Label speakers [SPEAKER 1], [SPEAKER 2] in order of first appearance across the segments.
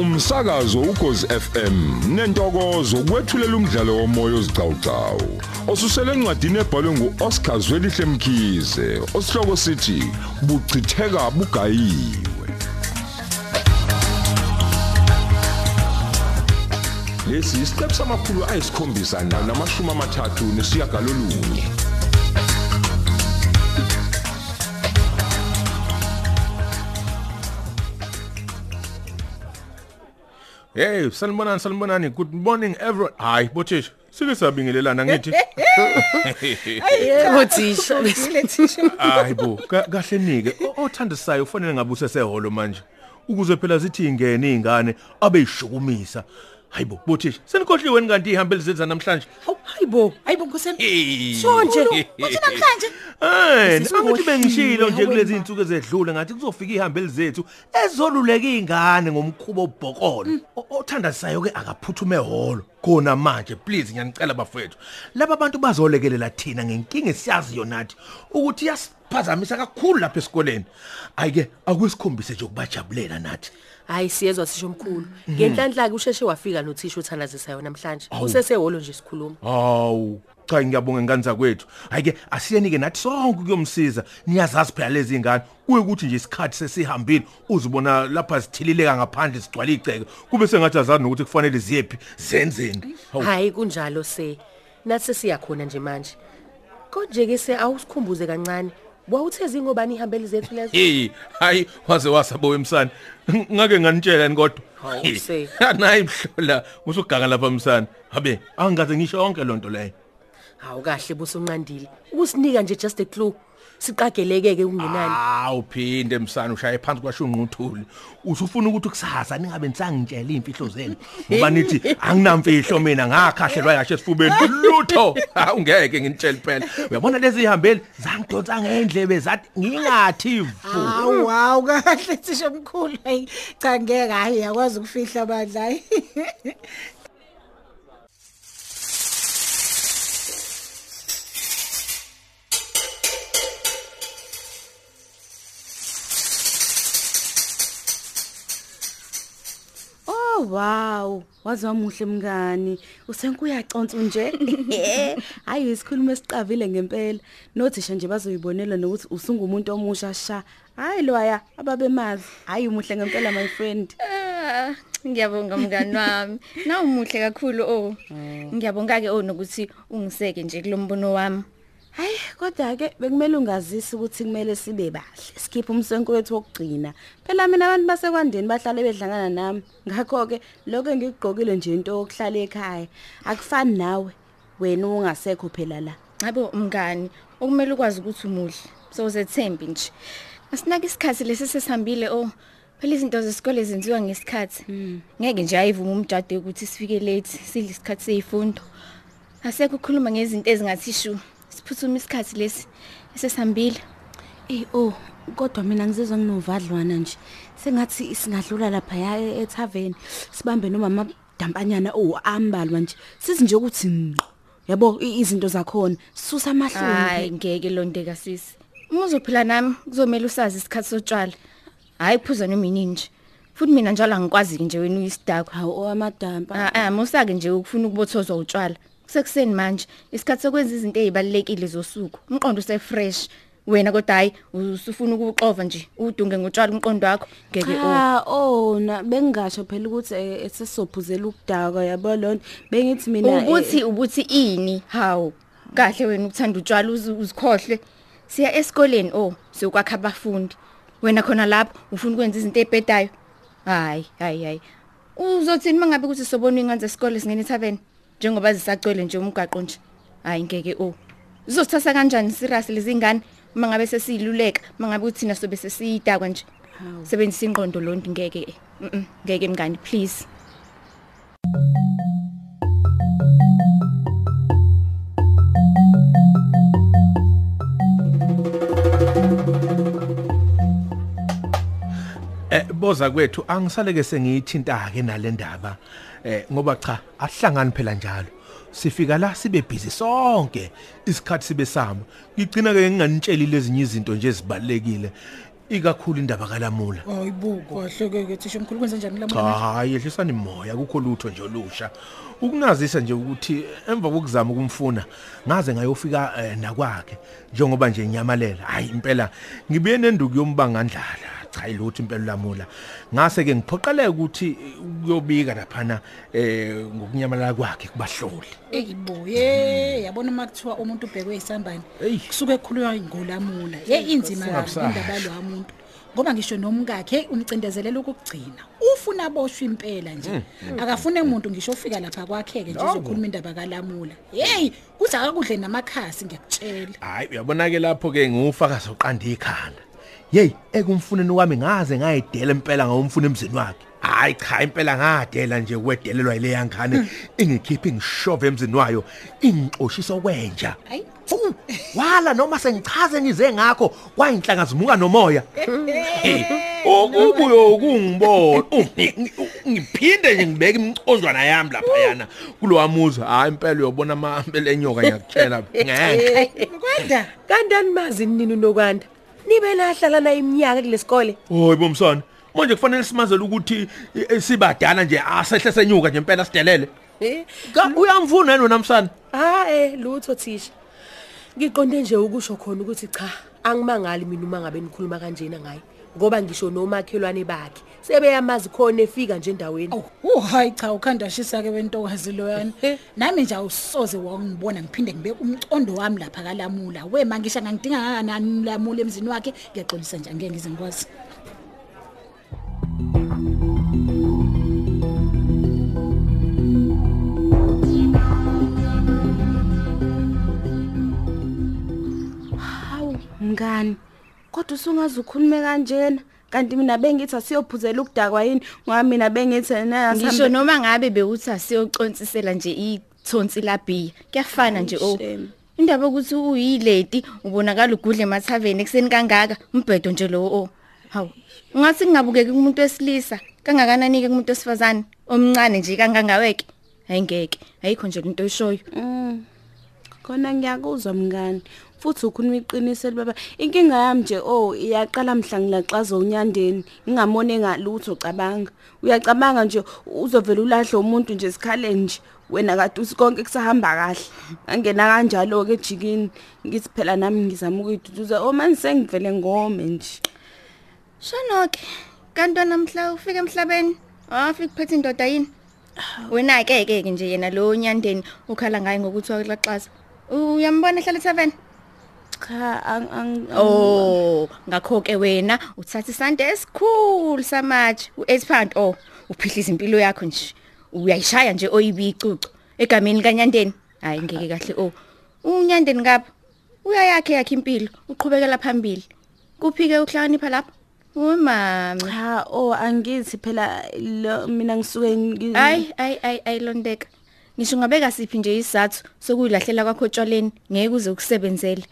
[SPEAKER 1] umsakazo ukhozi FM nentokozo kwethulela umdlalo womoya ozicawucawu osusele encwadini ebhalwe nguOscar Zwelihle Mkhize osihloko sithi buchitheka bugayiwe. Lesi isiqephu samakhulu ayisikhombisa namashumi amathathu nesiyagalolunye.
[SPEAKER 2] Hey, sanibonani sanibonani. Good morning everyone. Hayi, bothisha. Sike sabingelelana ngithi.
[SPEAKER 3] Yebo thisha.
[SPEAKER 4] Sile thisha.
[SPEAKER 2] Hayi bo, ka- kahle nike. Othandisayo ufanele ngabe useseholo manje. Ukuze phela zithi ingene izingane abe ishukumisa. Hayi bo, bothisha. Senikhohliwe kanti ihambele zethu namhlanje.
[SPEAKER 3] Hawu hayibo, hayibo nkosana.
[SPEAKER 2] Hey.
[SPEAKER 3] Sonje, uthi namhlanje.
[SPEAKER 2] Eh,
[SPEAKER 3] Sisi
[SPEAKER 2] angithi bengishilo nje
[SPEAKER 3] uhoxile,
[SPEAKER 2] kulezi
[SPEAKER 3] hawe
[SPEAKER 2] insuku ezedlule ngathi kuzofika ihambeli zethu ezoluleka izingane ngomkhubo obhokolo. O- Othandisayo ke akaphuthume eholo. Khona manje please ngiyanicela bafethu. Laba bantu bazolekelela thina ngenkinga esiyazi yonathi ukuthi yasiphazamisa kakhulu lapha esikoleni. Ayike akusikhombise nje ukubajabulela nathi.
[SPEAKER 3] Hayi siyezwa thisha omkhulu. Ngenhlanhla ke usheshe wafika nothisha uthandazisayo namhlanje. Useseholo nje sikhuluma.
[SPEAKER 2] Hawu cha ngiyabonga ngani zakwethu ayike asiyenike nathi sonke kuyomsiza niyazazi phela lezi ingane kuye ukuthi nje isikhathi sesihambile uzibona lapha sithilileka ngaphandle sigcwala iceke kube sengathi azazi nokuthi kufanele ziyephi zenzeni Hawu.
[SPEAKER 3] Hayi kunjalo se. Nathi siyakhona nje manje. Konje ke se awusikhumbuze kancane. Wawuthezi ngobani ihambeli zethu lezo?
[SPEAKER 2] hey hayi waze wasabo emsana ngake nganitshela ni kodwa
[SPEAKER 3] Hawu,
[SPEAKER 2] Hey,
[SPEAKER 3] se.
[SPEAKER 2] nayi mhlola usuganga lapha msana habe angaze ngisho yonke lonto leyo
[SPEAKER 3] Hawu kahle busonqandile. Ukusinika nje just a clue. Siqageleke ke kungenani.
[SPEAKER 2] Hawu phinde emsana ushaye phansi kwashunquthuli. Usufuna ukuthi kusasa ningabe nisangitshela imfihlo zenu. Ngoba nithi anginamfihlo mina ngakhahlelwa kahle esifubeni lutho. Hawu ngeke ngintshele phela. Uyabona lezi ihambeli zangidonsa ngendlebe zathi ngingathi vu.
[SPEAKER 4] Hawu hawu kahle thisha omkhulu. Hayi cha ngeke hayi yakwazi ukufihla abadla.
[SPEAKER 5] Wow, wazwa muhle mngani. Usenkuyaconsa nje. Hayi isikhulumo esiqavile ngempela. Nothisha nje bazoyibonela nokuthi usungumuntu omusha sha. Hayi loya ababemazi. Hayi umuhle ngempela my friend.
[SPEAKER 6] Ah, ngiyabonga mngani wami. Nawu muhle kakhulu oh. Ngiyabonga ke oh nokuthi ungiseke nje kulombono wami.
[SPEAKER 5] Hayi kodwa ke bekumele ungazisi ukuthi kumele sibe bahle. Sikhiphe umsenko wethu wokugcina. Phela mina abantu basekwandeni bahlale bedlangana nami. Ngakho ke lokho engigqokile nje into yokuhlala ekhaya. Akufani nawe. Wena ungasekho phela la.
[SPEAKER 6] Yabo mngani, okumele ukwazi ukuthi umuhle. Sozethembi nje. Asinake isikhathi lesi sesihambile oh. Phela izinto zesikole zenziwa ngesikhathi. Ngeke nje ayivuma umjade ukuthi sifike late, sidle isikhathi sezifundo. Asekho ukukhuluma ngezinto ezingathi shu. Siphuthuma isikhathi lesi esesihambile.
[SPEAKER 5] Eh oh kodwa mina ngizizwa nginovadlwana nje sengathi singadlula lapha ya ethaveni sibambe noma amadampanyana oh ambalwa nje sizi nje ukuthi ngqo yabo i- izinto zakhona susa
[SPEAKER 6] Hayi
[SPEAKER 5] amahloni
[SPEAKER 6] ngeke londeka sisi. Uma uzophila nami kuzomela usazi isikhathi sotshwala. Hayi phuza noma inini nje. Futhi mina njalo angikwazi nje wena uyisidakwa.
[SPEAKER 5] hawo amadampa
[SPEAKER 6] Ah ah musake nje ukufuna ukubothozwa utshwala. Kusekuseni manje isikhathi sokwenza izinto ezibalekile zosuku. Umqondo usefresh. Wena kodwa hayi usufuna ukuxova nje udunge ngotshwala umqondo wakho ngeke oh.
[SPEAKER 5] Ah oh na bengingasho phela ukuthi eh, esisophuzela ukudaka yabo lonto bengithi mina eh,
[SPEAKER 6] Ubuthi ubuthi ini? Hawu. Kahle wena ukuthanda utshwala uzi- uzikhohle. Siya esikoleni oh, siyokwakha abafundi. Wena khona lapho ufuna ukwenza izinto ezibhedayo. Hayi, hayi, hayi. Uzothini mangabe ukuthi sobona inganze esikole singene ethaveni njengoba zisagcwele nje umgaqo nje. Hayi ngeke oh. Uzosithatha kanjani serious lezi ngane mangabe sesiluleka mangabe uthina sobe sesiyidakwa nje. Sebenzisa ingqondo lonto ngeke. Mhm, ngeke mngani please.
[SPEAKER 2] Eh boza kwethu angisaleke sengiyithinta ke nalendaba eh ngoba cha ahlangani phela njalo. Sifika la sibe busy sonke isikhathi sibe sama ngigcina ke nginganitsheli lezi izinto nje ezibalekile ikakhulu indaba kalamula.
[SPEAKER 4] Hayibuko kahle ke thisha omkhulu kwenza njani lamula?
[SPEAKER 2] hayi ehlisani moya kukho lutho nje olusha. Ukunazisa nje ukuthi emva kokuzama ukumfuna ngaze ngayofika eh, nakwakhe njengoba nje inyamalela hayi impela ngibuye nenduku yombangandlala. Cha ilutho impela lamula ngase ke ngiphoqeleka ukuthi ukuyobika laphana eh ngokunyamalala kwakhe kubahloli
[SPEAKER 4] Eyiboye yabona makuthiwa umuntu ubhekwe isambane
[SPEAKER 2] Eyi.
[SPEAKER 4] kusuke ekhulunywa ngolamula. Ye inzima kabi
[SPEAKER 2] Singabusazi.
[SPEAKER 4] indaba lo umuntu. Ngoba ngisho nomkakhe umcindezelela ukugcina. Ufuna aboshwe impela nje. Akafune umuntu ngisho ufika lapha kwakhe ke nje uzokhuluma indaba kalamula. Hey, kuthi akakudle namakhasi ngiyakutshela.
[SPEAKER 2] hayi uyabona ke lapho ke ngufaka soqanda ikhanda hey ekumfuneni wami ngaze ngayidela impela ngawumfuna emzini wakhe. Hayi cha impela ngadela nje kwedelelwa ile yangane. Ingikhipha ingishove emzini wayo ingixoshisa okwenja.
[SPEAKER 4] Hayi.
[SPEAKER 2] Fu, wala noma sengichaze ngize ngakho kwayinhlanga zimuka nomoya ukubuyo kungibona ngiphinde nje ngibeke imconjwana yami lapha yana kulowamuzi hayi impela uyobona amambele enyoka ngiyakutshela. Ngeke.
[SPEAKER 4] Kwenda.
[SPEAKER 3] kanti animazi nini unokwanda nibe lahlala na iminyaka kulesikole
[SPEAKER 2] Hoyi bomsana. Manje kufanele simazele ukuthi eh, sibadala nje asehle senyuka nje impela sidelele.
[SPEAKER 3] Eh
[SPEAKER 2] Ka uyamfuna yena namsana?
[SPEAKER 3] Ha eh lutho thisha. Ngiqonde nje ukusho khona ukuthi cha angimangali mina uma ngabe nikhuluma kanjena ngaye ngoba ngisho nomakhelwane bakhe. Sebeyamazi khona efika nje endaweni
[SPEAKER 4] Oh, uh, hayi cha ukhanda shisa ke wentokazi loyana. Nami nje awusoze wangibona ngiphinde ngibe umcondo wami lapha kalamula. We mangisha ngangidinga kangakanani lamula emzini wakhe ngiyaxolisa nje angeke ngize ngikwazi.
[SPEAKER 5] Hawu mngani. Kodwa usungaze ukhulume kanjena. Kanti mina bengithi asiyophuzela ukudakwa yini? Ngoba mina bengithi
[SPEAKER 6] ngisho noma ngabe bewuthi asiyocontsisela nje ithonsi labhiya kuyafana nje o. Indaba ukuthi uyilady ubonakala ugudle emathaveni ekseni kangaka umbhedo nje lo o. Hawu ungathi kungabukeki kumuntu wesilisa kangakanani ke kumuntu wesifazane omncane nje kangangaweke? Ayingeke ayikho nje into oyishoyo.
[SPEAKER 5] Khona ngiyakuzwa mngani. Futhi ukhuluma iqiniso baba. Inkinga yami nje oh iyaqala mhla ngilaxaza unyandeni. Ngingamone ngalutho cabanga. Uyacabanga nje uzovela ulahle umuntu nje sikhale nje. Wena kade usikonke kusahamba kahle. Angena kanjalo ke ejikini. Ngithi phela nami ngizama ukuyiduduza. Oh manje sengivele ngome nje.
[SPEAKER 6] shonoke kanti namhla ufika emhlabeni afika kuphethe indoda yini wena ke ke nje yena lo nyandeni ukhala ngaye ngokuthi walaxaza uyambona ehlala ethaveni
[SPEAKER 5] Cha ang
[SPEAKER 6] Oh, ngakho ke wena uthatha isande esikhulu samatshe u8 pound oh uphihliza impilo yakho nje. Uyayishaya nje oyibicucu egameni kaNyandeni. Hayi ngeke kahle oh. UNyandeni ngapha uyayakhe yakhe impilo uqhubekela phambili. Kuphi ke ukuhlakanipha lapha? Oh mama.
[SPEAKER 5] cha oh angithi phela mina ngisuke ngi
[SPEAKER 6] Ay ay ay ayilondeka. Ngisho ngabe kasiphi nje isizathu sokuyilahlela kwakho tshwaleni ngeke uze ukusebenzele.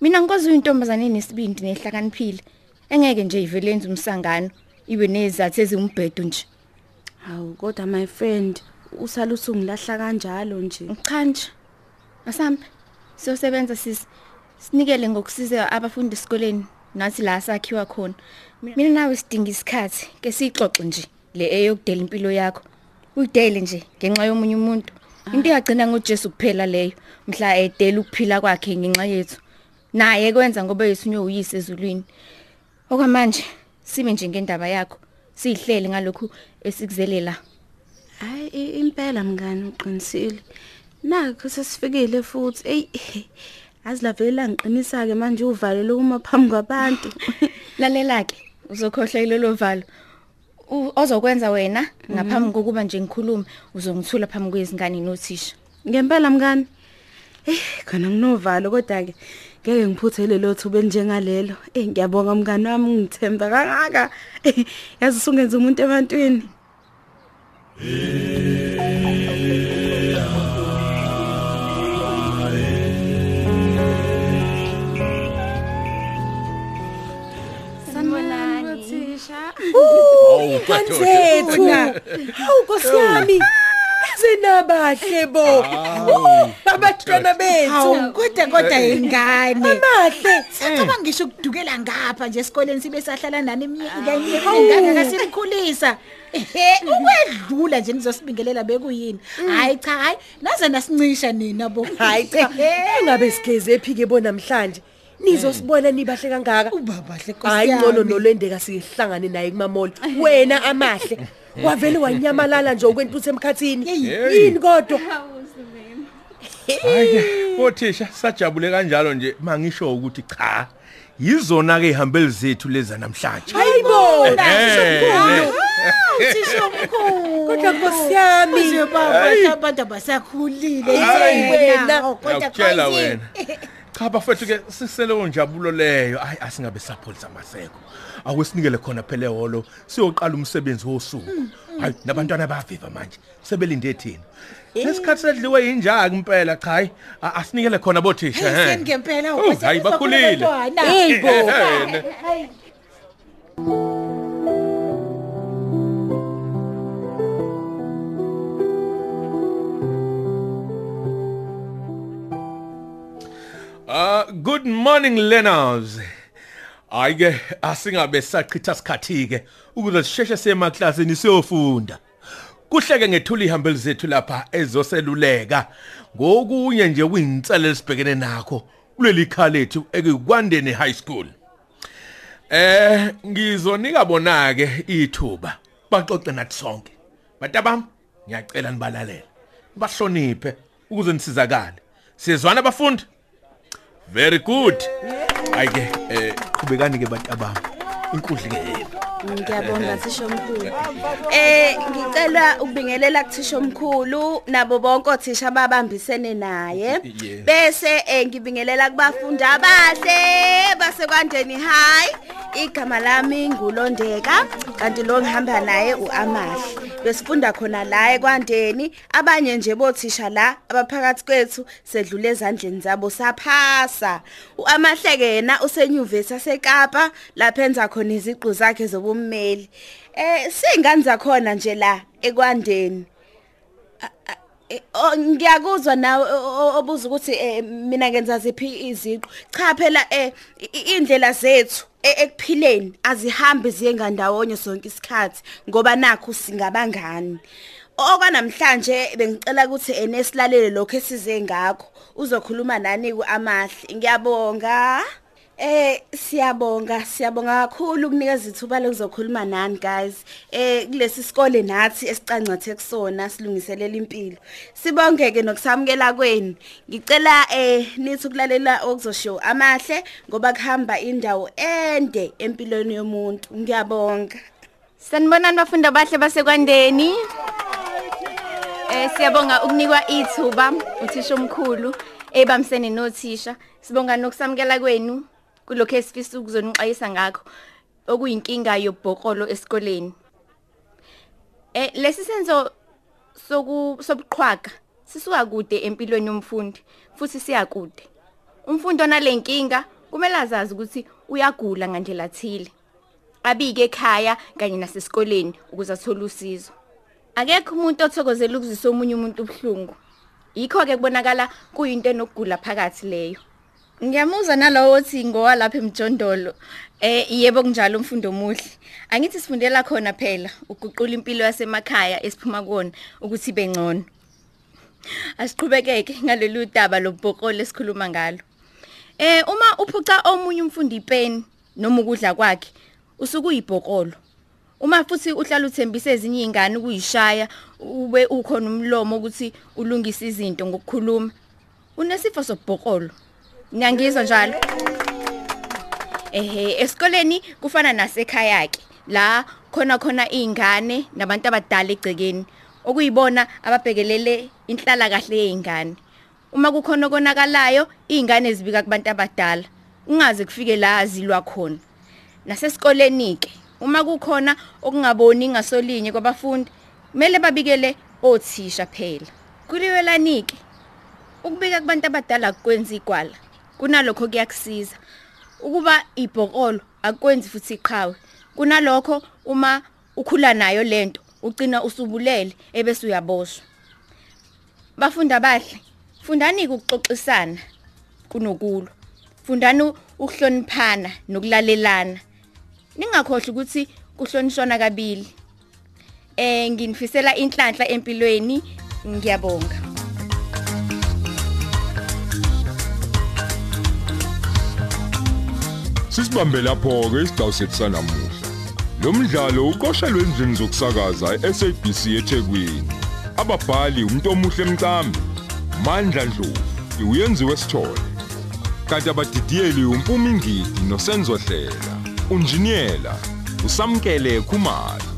[SPEAKER 6] Mina ngikwazi uyintombazane nesibindi nehlakaniphile. Engeke nje ivele yenze umsangano ibe nezathu ezimbhedo nje.
[SPEAKER 5] Hawu kodwa my friend usala usungilahla kanjalo nje.
[SPEAKER 6] Cha nje. Asambe. Siyosebenza sisi. Sinikele ngokusiza abafundi esikoleni nathi la sakhiwa khona. Mina nawe sidinga isikhathi ke sixoxe nje le eyokudela impilo yakho. Uyidele nje ngenxa yomunye umuntu. Into yagcina ngoJesu kuphela leyo. Mhla edela ukuphila kwakhe ngenxa yethu. Naye kwenza ngoba yesunye uyise ezulwini. Okwamanje sibe nje ngendaba yakho. Sihlele ngalokhu esikuzele la.
[SPEAKER 5] Hayi i- impela mngani uqinisile. Nakho sesifikile futhi. Ey azilavela ngiqinisa ke manje uvalo lokuma phambi kwabantu.
[SPEAKER 6] Lalela ke uzokhohlwa ilolo valo. U- Ozokwenza wena ngaphambi kokuba nje ngikhulume uzongithula phambi kwezingane nothisha.
[SPEAKER 5] Ngempela mngani. Eh khona nginovalo kodwa ke ngeke ngiphuthele lo thuba njengalelo. Eh ngiyabonga mngani wami ngithemba kangaka. Eh, Yazi usungenza umuntu ebantwini. Sanibonani thisha.
[SPEAKER 2] Oh,
[SPEAKER 3] kanzethu hawu Nkosi yami yazi sinabahle bo Uh, abatwana bethu.
[SPEAKER 4] Hawu kodwa kodwa ingane.
[SPEAKER 3] amahle.
[SPEAKER 4] Sathoma ngisho ukudukela ngapha nje esikoleni sibe sahlala nani iminyaka emingaka kasimkhulisa. Ehe ukwedlula nje nizosibingelela bekuyini. Hayi cha hayi naze nasincisha nina bo.
[SPEAKER 3] hayi cha. Engabe sigeze ephike bo namhlanje nizosibona nibahle kangaka.
[SPEAKER 4] Ubabahle Nkosi
[SPEAKER 3] hayi
[SPEAKER 4] yami.
[SPEAKER 3] ngcono nolwendeka sihlangane naye kumamoli. Wena amahle. Wavele wanyamalala nje ukwentuthu emkhathini. Yini kodwa?
[SPEAKER 2] Hayi othisha sajabule kanjalo nje. Mangisho ukuthi cha yizona ke ihambeli zethu leza namhlanje.
[SPEAKER 3] Hayibona
[SPEAKER 2] Eh,
[SPEAKER 4] Thisha omkhulu.
[SPEAKER 3] kodwa nkosi yami.
[SPEAKER 4] Kuze baba abantu abasakhulile
[SPEAKER 3] Hayi, wena.
[SPEAKER 4] wena. Kodwa Nkosi.
[SPEAKER 2] wena. Cha bafethu ke sisele onjabulo leyo ayi asingabe sapholisa maseko. Akwesinikele khona phela ehholo siyoqala umsebenzi wosuku. Hayi nabantwana bayaviva manje sebelinde thina. Lesikhathi sedliwe injaka impela cha hayi asinikele khona bothisha he.
[SPEAKER 4] ngempela
[SPEAKER 2] Oh, hayi bakhulile.
[SPEAKER 3] hey bo
[SPEAKER 2] Uh good morning learners. Ayike asingabe sachitha sikhathi ke ukuze sisheshe semaklasini siyofunda. Kuhleke ngethula ihambeli zethu lapha ezoseluleka ngokunye nje kuyinselele esibhekene nakho kuleli khalethu ekukwandeni high school. Eh ngizonika bona ke ithuba baxoxe nathi sonke. Batabam ngiyacela nibalalele. Bahloniphe ukuze nisizakale. Sizwana abafundi? Very good. Ayike eh qhubekani ke batabami. Inkundla ke yenu.
[SPEAKER 5] Ngiyabonga thisha omkhulu. Eh ngicela ukubingelela kuthisha omkhulu nabo bonke othisha ababambisene naye. Bese eh ngibingelela kubafundi abahle basekwandeni high. Igama lami ngulondeka kanti lo ngihamba naye uAmahle. Besifunda khona la ekwandeni abanye nje bothisha la abaphakathi kwethu sedlule ezandleni zabo saphasa. uAmahle ke yena usenyuvesi yaseKapa lapha enza khona iziqu zakhe zobummeli. Eh singane zakhona nje la ekwandeni. Eh, oh, ngiyakuzwa nawe obuza ukuthi eh, mina ngenza ziphi iziqu? Cha phela eh indlela zethu e- ekuphileni azihambi ziye ngandawonye sonke isikhathi ngoba nakho singabangani. Okwanamhlanje bengicela ukuthi enesilalele lokho esize ngakho uzokhuluma nani kuamahle? Ngiyabonga. Eh siyabonga siyabonga kakhulu ukunikeza ithuba lokuzokhuluma nani guys. Eh kulesi sikole nathi esicancathe kusona silungiselela impilo. Sibongeke nokusamukela kwenu. Ngicela eh nithi ukulalela okuzoshow amahle ngoba kuhamba indawo ende empilweni yomuntu. Ngiyabonga.
[SPEAKER 6] Sanibonani bafundi abahle basekwandeni. Eh siyabonga ukunikwa ithuba uthisha omkhulu ebamsene nothisha. Sibonga nokusamukela kwenu kulokho esifisa ukuzonixwayisa ngakho okuyinkinga yobhokolo esikoleni. Eh lesi senzo soku sobuqhwaga sisuka kude empilweni yomfundi futhi siya kude. Umfundi onalenkinga kumele azazi ukuthi uyagula ngandlela thile. abike ekhaya kanye nasesikoleni ukuze athole usizo akekho umuntu othokozela ukuzisa omunye umuntu ubhlungu yikho ke kubonakala kuyinto enokugula phakathi leyo ngiyamuzwa nalowo othi ngowalapha emjondolo eh yebo kunjalo umfundo omuhle angithi sifundela khona phela uguqula impilo yasemakhaya esiphuma kona ukuthi bengcono asiqhubekeke ngalolu daba lobhokolo esikhuluma ngalo Eh uma uphuca omunye umfundi ipeni noma ukudla kwakhe usuke uyibhokolo. Uma futhi uhlala uthembisa ezinye izingane ukuyishaya ube ukhona umlomo ukuthi ulungise izinto ngokukhuluma. Unesifo sobhokolo. Ngiyangizwa njalo. Ehe esikoleni kufana nasekhaya ke la khona khona izingane nabantu abadala egcekeni okuyibona ababhekelele inhlala kahle yeingane. Uma kukhona konakalayo izingane zibika kubantu abadala ungaze kufike la zilwa khona. Nasesikoleni ke uma kukhona okungaboni ngasolinye kwabafundi kumele babikele othisha phela. Kuliwelanike ukubika kubantu abadala akwenzi igwala kunalokho kuyakusiza ukuba ibhokolo akwenzi futhi iqhawe kunalokho uma ukhula nayo lento ugcina usubulele ebese uyaboshwa Bafunda bahle. Fundani ukuxoxisana kunokulwa. Fundani ukuhloniphana nokulalelana. Ningakhohle ukuthi kuhlonishwana kabili. Eh nginifisela inhlanhla empilweni. Ngiyabonga.
[SPEAKER 1] Sisibambe lapho ke isigcawu sethu sanamuhla. Lo mdlalo uqoshelwe endlini zokusakaza eSABC eThekwini. Ababhali umuntu omuhle emcambi, Mandla Dlovu, uyenziwe sithole. Kanti abadidiyeli umpumi ngidi nosenzo hlela. Unjiniyela usamkele Khumalo.